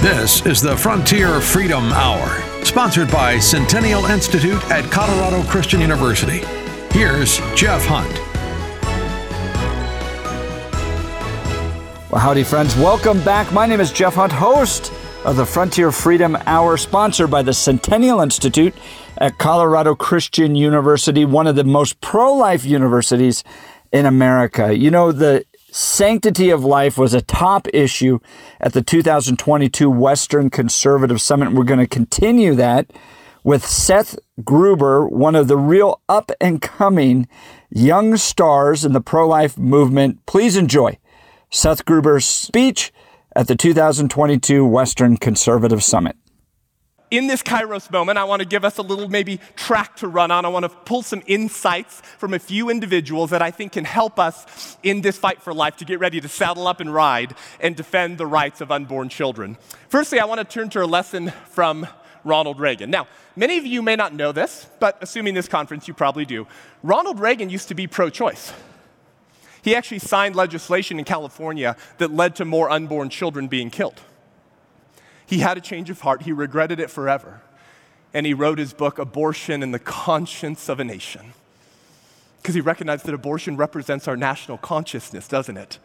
This is the Frontier Freedom Hour, sponsored by Centennial Institute at Colorado Christian University. Here's Jeff Hunt. Well, howdy, friends. Welcome back. My name is Jeff Hunt, host of the Frontier Freedom Hour, sponsored by the Centennial Institute at Colorado Christian University, one of the most pro life universities in America. You know, the sanctity of life was a top issue at the 2022 Western Conservative Summit. We're going to continue that with Seth Gruber, one of the real up and coming young stars in the pro life movement. Please enjoy Seth Gruber's speech at the 2022 Western Conservative Summit. In this Kairos moment, I want to give us a little maybe track to run on. I want to pull some insights from a few individuals that I think can help us in this fight for life to get ready to saddle up and ride and defend the rights of unborn children. Firstly, I want to turn to a lesson from Ronald Reagan. Now, many of you may not know this, but assuming this conference, you probably do. Ronald Reagan used to be pro choice. He actually signed legislation in California that led to more unborn children being killed. He had a change of heart, he regretted it forever, and he wrote his book, Abortion and the Conscience of a Nation. Because he recognized that abortion represents our national consciousness, doesn't it?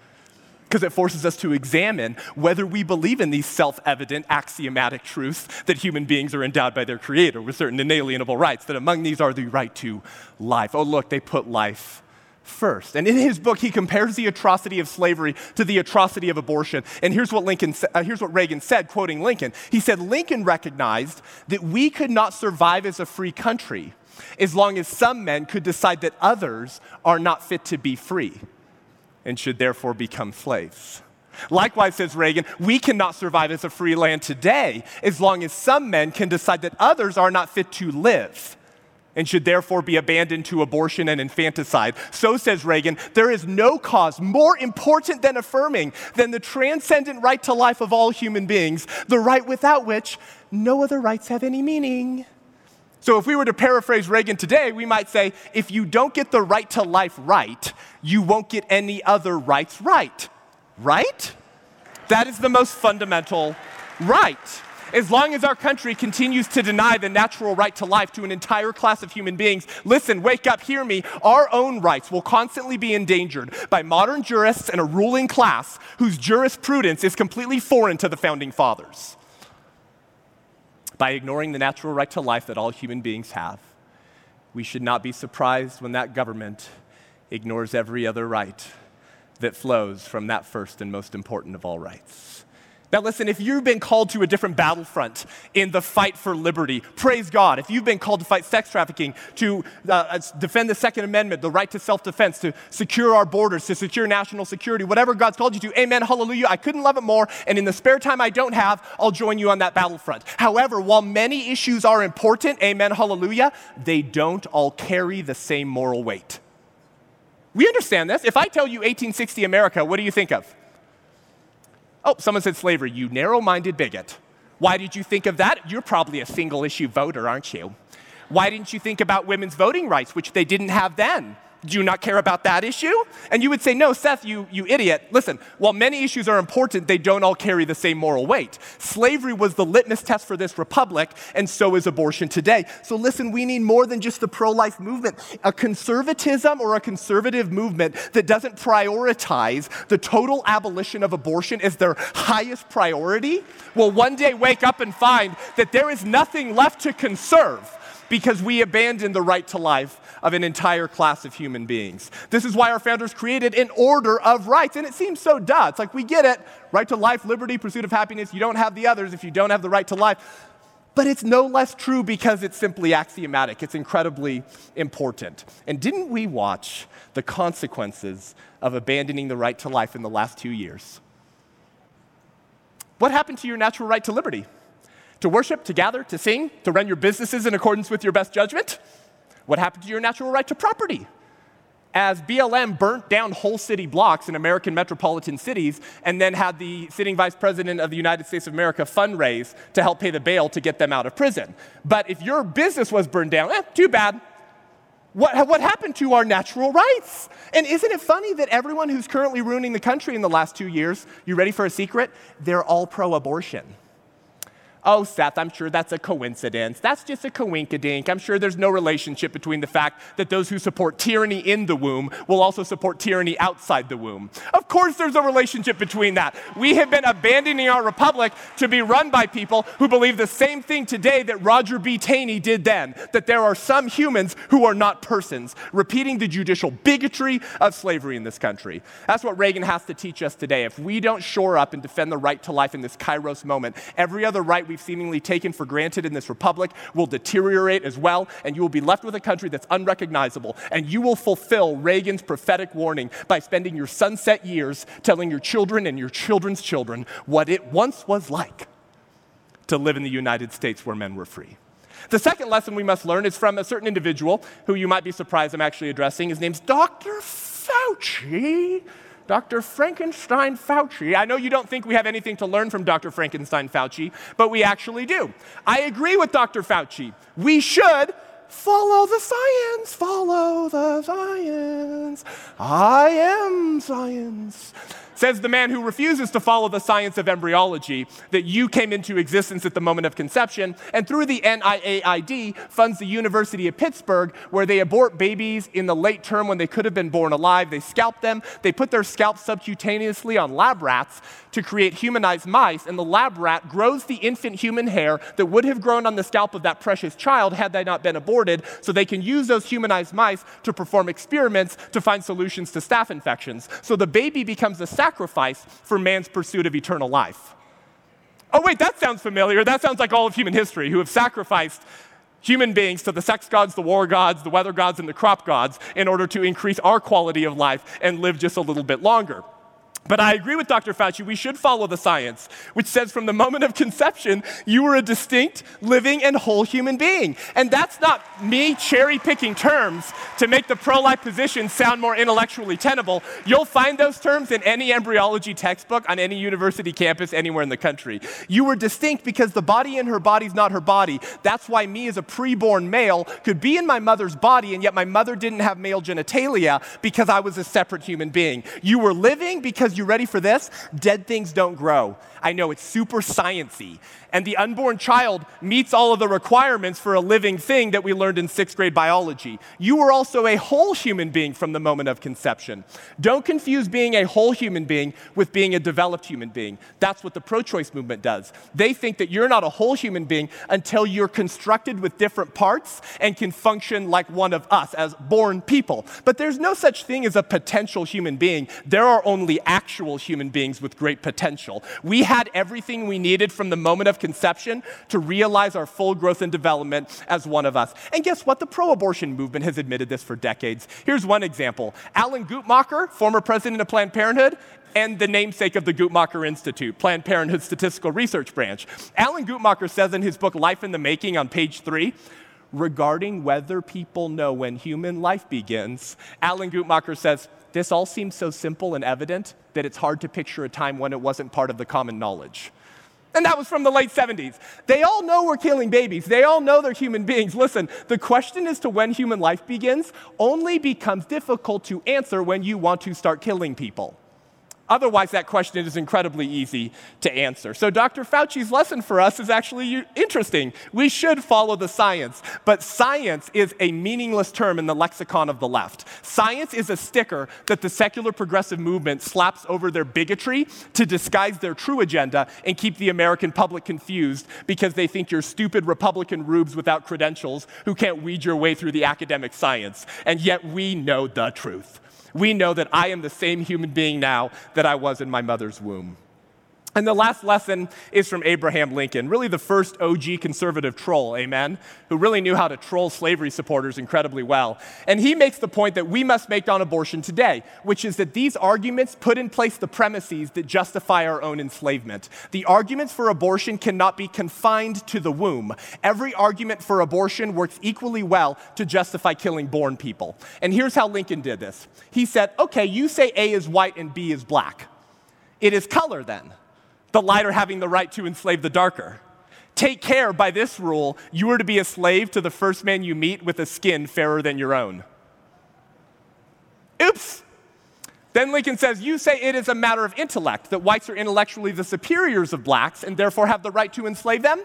Because it forces us to examine whether we believe in these self evident axiomatic truths that human beings are endowed by their Creator with certain inalienable rights, that among these are the right to life. Oh, look, they put life first. And in his book, he compares the atrocity of slavery to the atrocity of abortion. And here's what, Lincoln, uh, here's what Reagan said, quoting Lincoln. He said, Lincoln recognized that we could not survive as a free country as long as some men could decide that others are not fit to be free and should therefore become slaves. Likewise, says Reagan, we cannot survive as a free land today as long as some men can decide that others are not fit to live and should therefore be abandoned to abortion and infanticide. So says Reagan, there is no cause more important than affirming than the transcendent right to life of all human beings, the right without which no other rights have any meaning. So, if we were to paraphrase Reagan today, we might say if you don't get the right to life right, you won't get any other rights right. Right? That is the most fundamental right as long as our country continues to deny the natural right to life to an entire class of human beings, listen, wake up, hear me, our own rights will constantly be endangered by modern jurists and a ruling class whose jurisprudence is completely foreign to the founding fathers. By ignoring the natural right to life that all human beings have, we should not be surprised when that government ignores every other right that flows from that first and most important of all rights. Now, listen, if you've been called to a different battlefront in the fight for liberty, praise God. If you've been called to fight sex trafficking, to uh, defend the Second Amendment, the right to self defense, to secure our borders, to secure national security, whatever God's called you to, amen, hallelujah. I couldn't love it more. And in the spare time I don't have, I'll join you on that battlefront. However, while many issues are important, amen, hallelujah, they don't all carry the same moral weight. We understand this. If I tell you 1860 America, what do you think of? Oh, someone said slavery, you narrow minded bigot. Why did you think of that? You're probably a single issue voter, aren't you? Why didn't you think about women's voting rights, which they didn't have then? Do you not care about that issue? And you would say, No, Seth, you, you idiot. Listen, while many issues are important, they don't all carry the same moral weight. Slavery was the litmus test for this republic, and so is abortion today. So listen, we need more than just the pro life movement. A conservatism or a conservative movement that doesn't prioritize the total abolition of abortion as their highest priority will one day wake up and find that there is nothing left to conserve because we abandon the right to life of an entire class of human beings. This is why our founders created an order of rights. And it seems so duh. It's like we get it right to life, liberty, pursuit of happiness. You don't have the others if you don't have the right to life. But it's no less true because it's simply axiomatic. It's incredibly important. And didn't we watch the consequences of abandoning the right to life in the last two years? What happened to your natural right to liberty? To worship, to gather, to sing, to run your businesses in accordance with your best judgment? What happened to your natural right to property? As BLM burnt down whole city blocks in American metropolitan cities and then had the sitting vice president of the United States of America fundraise to help pay the bail to get them out of prison. But if your business was burned down, eh, too bad. What, what happened to our natural rights? And isn't it funny that everyone who's currently ruining the country in the last two years, you ready for a secret? They're all pro abortion. Oh, Seth, I'm sure that's a coincidence. That's just a coinkadink. I'm sure there's no relationship between the fact that those who support tyranny in the womb will also support tyranny outside the womb. Of course, there's a relationship between that. We have been abandoning our republic to be run by people who believe the same thing today that Roger B. Taney did then that there are some humans who are not persons, repeating the judicial bigotry of slavery in this country. That's what Reagan has to teach us today. If we don't shore up and defend the right to life in this kairos moment, every other right we we've seemingly taken for granted in this republic will deteriorate as well, and you will be left with a country that's unrecognizable. And you will fulfill Reagan's prophetic warning by spending your sunset years telling your children and your children's children what it once was like to live in the United States where men were free. The second lesson we must learn is from a certain individual who you might be surprised I'm actually addressing. His name's Dr. Fauci. Dr. Frankenstein Fauci. I know you don't think we have anything to learn from Dr. Frankenstein Fauci, but we actually do. I agree with Dr. Fauci. We should follow the science, follow the science. I am science. Says the man who refuses to follow the science of embryology that you came into existence at the moment of conception, and through the NIAID funds the University of Pittsburgh, where they abort babies in the late term when they could have been born alive. They scalp them, they put their scalp subcutaneously on lab rats to create humanized mice, and the lab rat grows the infant human hair that would have grown on the scalp of that precious child had they not been aborted, so they can use those humanized mice to perform experiments to find solutions to staph infections. So the baby becomes a sacrifice for man's pursuit of eternal life. Oh, wait, that sounds familiar. That sounds like all of human history who have sacrificed human beings to the sex gods, the war gods, the weather gods, and the crop gods in order to increase our quality of life and live just a little bit longer. But I agree with Dr. Fauci, we should follow the science, which says from the moment of conception, you were a distinct, living, and whole human being. And that's not me cherry picking terms to make the pro life position sound more intellectually tenable. You'll find those terms in any embryology textbook on any university campus anywhere in the country. You were distinct because the body in her body is not her body. That's why me as a preborn male could be in my mother's body, and yet my mother didn't have male genitalia because I was a separate human being. You were living because you ready for this? Dead things don't grow. I know it's super sciency. And the unborn child meets all of the requirements for a living thing that we learned in sixth grade biology. You were also a whole human being from the moment of conception. Don't confuse being a whole human being with being a developed human being. That's what the pro choice movement does. They think that you're not a whole human being until you're constructed with different parts and can function like one of us as born people. But there's no such thing as a potential human being. There are only actual human beings with great potential. We had everything we needed from the moment of conception to realize our full growth and development as one of us. And guess what? The pro abortion movement has admitted this for decades. Here's one example Alan Guttmacher, former president of Planned Parenthood, and the namesake of the Guttmacher Institute, Planned Parenthood Statistical Research Branch. Alan Guttmacher says in his book, Life in the Making, on page three, regarding whether people know when human life begins, Alan Guttmacher says, This all seems so simple and evident that it's hard to picture a time when it wasn't part of the common knowledge. And that was from the late 70s. They all know we're killing babies. They all know they're human beings. Listen, the question as to when human life begins only becomes difficult to answer when you want to start killing people. Otherwise, that question is incredibly easy to answer. So, Dr. Fauci's lesson for us is actually interesting. We should follow the science, but science is a meaningless term in the lexicon of the left. Science is a sticker that the secular progressive movement slaps over their bigotry to disguise their true agenda and keep the American public confused because they think you're stupid Republican rubes without credentials who can't weed your way through the academic science. And yet, we know the truth we know that I am the same human being now that I was in my mother's womb. And the last lesson is from Abraham Lincoln, really the first OG conservative troll, amen, who really knew how to troll slavery supporters incredibly well. And he makes the point that we must make on abortion today, which is that these arguments put in place the premises that justify our own enslavement. The arguments for abortion cannot be confined to the womb. Every argument for abortion works equally well to justify killing born people. And here's how Lincoln did this he said, okay, you say A is white and B is black. It is color then the lighter having the right to enslave the darker. Take care, by this rule, you are to be a slave to the first man you meet with a skin fairer than your own. Oops! Then Lincoln says, You say it is a matter of intellect, that whites are intellectually the superiors of blacks and therefore have the right to enslave them?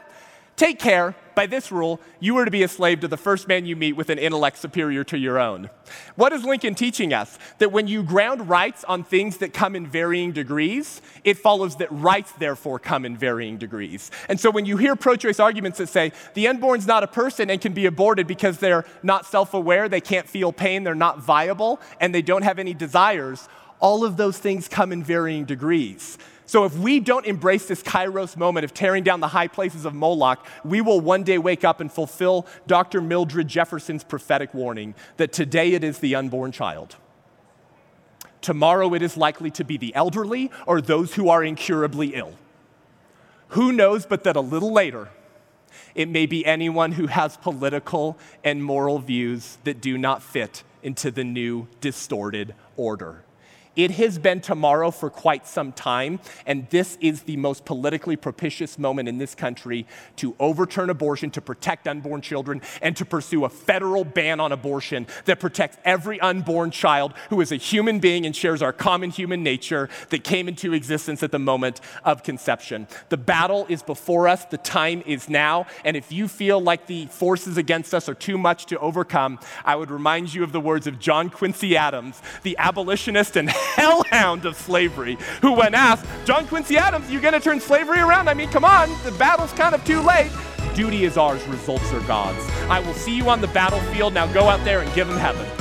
Take care, by this rule, you are to be a slave to the first man you meet with an intellect superior to your own. What is Lincoln teaching us? That when you ground rights on things that come in varying degrees, it follows that rights therefore come in varying degrees. And so when you hear pro choice arguments that say the unborn's not a person and can be aborted because they're not self aware, they can't feel pain, they're not viable, and they don't have any desires, all of those things come in varying degrees. So if we don't embrace this kairos moment of tearing down the high places of Moloch, we will one day wake up and fulfill Dr. Mildred Jefferson's prophetic warning that today it is the unborn child. Tomorrow it is likely to be the elderly or those who are incurably ill. Who knows but that a little later, it may be anyone who has political and moral views that do not fit into the new distorted order. It has been tomorrow for quite some time, and this is the most politically propitious moment in this country to overturn abortion, to protect unborn children, and to pursue a federal ban on abortion that protects every unborn child who is a human being and shares our common human nature that came into existence at the moment of conception. The battle is before us, the time is now, and if you feel like the forces against us are too much to overcome, I would remind you of the words of John Quincy Adams, the abolitionist and hellhound of slavery, who, when asked, John Quincy Adams, you to turn slavery around? I mean, come on, the battle's kind of too late. Duty is ours, results are God's. I will see you on the battlefield. Now go out there and give them heaven.